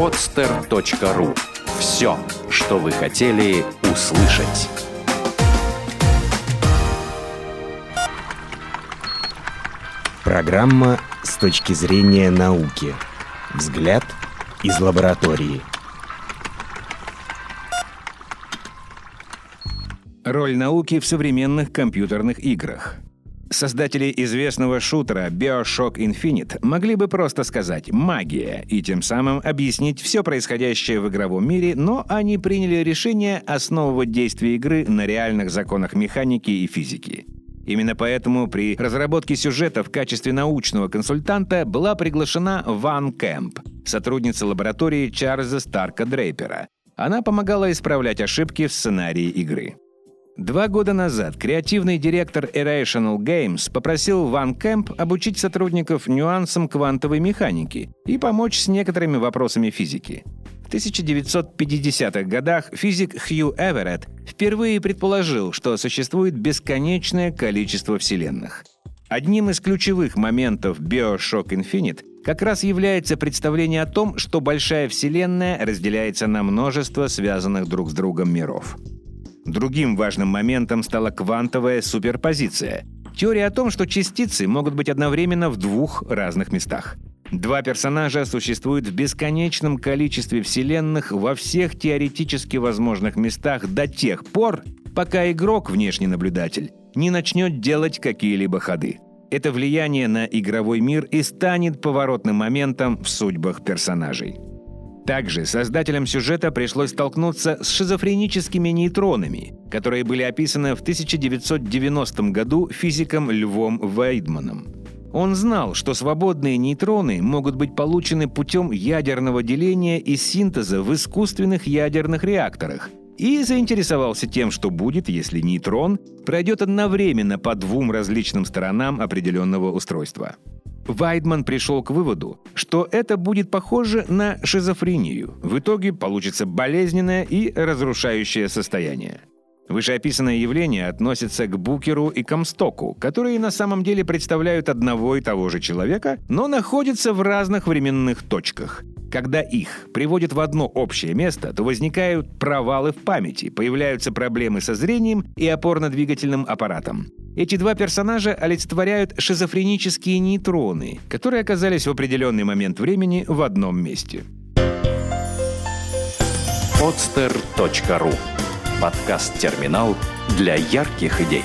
podster.ru Все, что вы хотели услышать. Программа с точки зрения науки. Взгляд из лаборатории. Роль науки в современных компьютерных играх. Создатели известного шутера Bioshock Infinite могли бы просто сказать «магия» и тем самым объяснить все происходящее в игровом мире, но они приняли решение основывать действие игры на реальных законах механики и физики. Именно поэтому при разработке сюжета в качестве научного консультанта была приглашена Ван Кэмп, сотрудница лаборатории Чарльза Старка Дрейпера. Она помогала исправлять ошибки в сценарии игры. Два года назад креативный директор Irrational Games попросил Ван Кэмп обучить сотрудников нюансам квантовой механики и помочь с некоторыми вопросами физики. В 1950-х годах физик Хью Эверетт впервые предположил, что существует бесконечное количество вселенных. Одним из ключевых моментов Bioshock Infinite как раз является представление о том, что большая вселенная разделяется на множество связанных друг с другом миров. Другим важным моментом стала квантовая суперпозиция. Теория о том, что частицы могут быть одновременно в двух разных местах. Два персонажа существуют в бесконечном количестве вселенных во всех теоретически возможных местах до тех пор, пока игрок, внешний наблюдатель, не начнет делать какие-либо ходы. Это влияние на игровой мир и станет поворотным моментом в судьбах персонажей. Также создателям сюжета пришлось столкнуться с шизофреническими нейтронами, которые были описаны в 1990 году физиком Львом Вейдманом. Он знал, что свободные нейтроны могут быть получены путем ядерного деления и синтеза в искусственных ядерных реакторах, и заинтересовался тем, что будет, если нейтрон пройдет одновременно по двум различным сторонам определенного устройства. Вайдман пришел к выводу, что это будет похоже на шизофрению. В итоге получится болезненное и разрушающее состояние. Вышеописанное явление относится к Букеру и Комстоку, которые на самом деле представляют одного и того же человека, но находятся в разных временных точках. Когда их приводят в одно общее место, то возникают провалы в памяти, появляются проблемы со зрением и опорно-двигательным аппаратом. Эти два персонажа олицетворяют шизофренические нейтроны, которые оказались в определенный момент времени в одном месте. podster.ru Подкаст-терминал для ярких идей.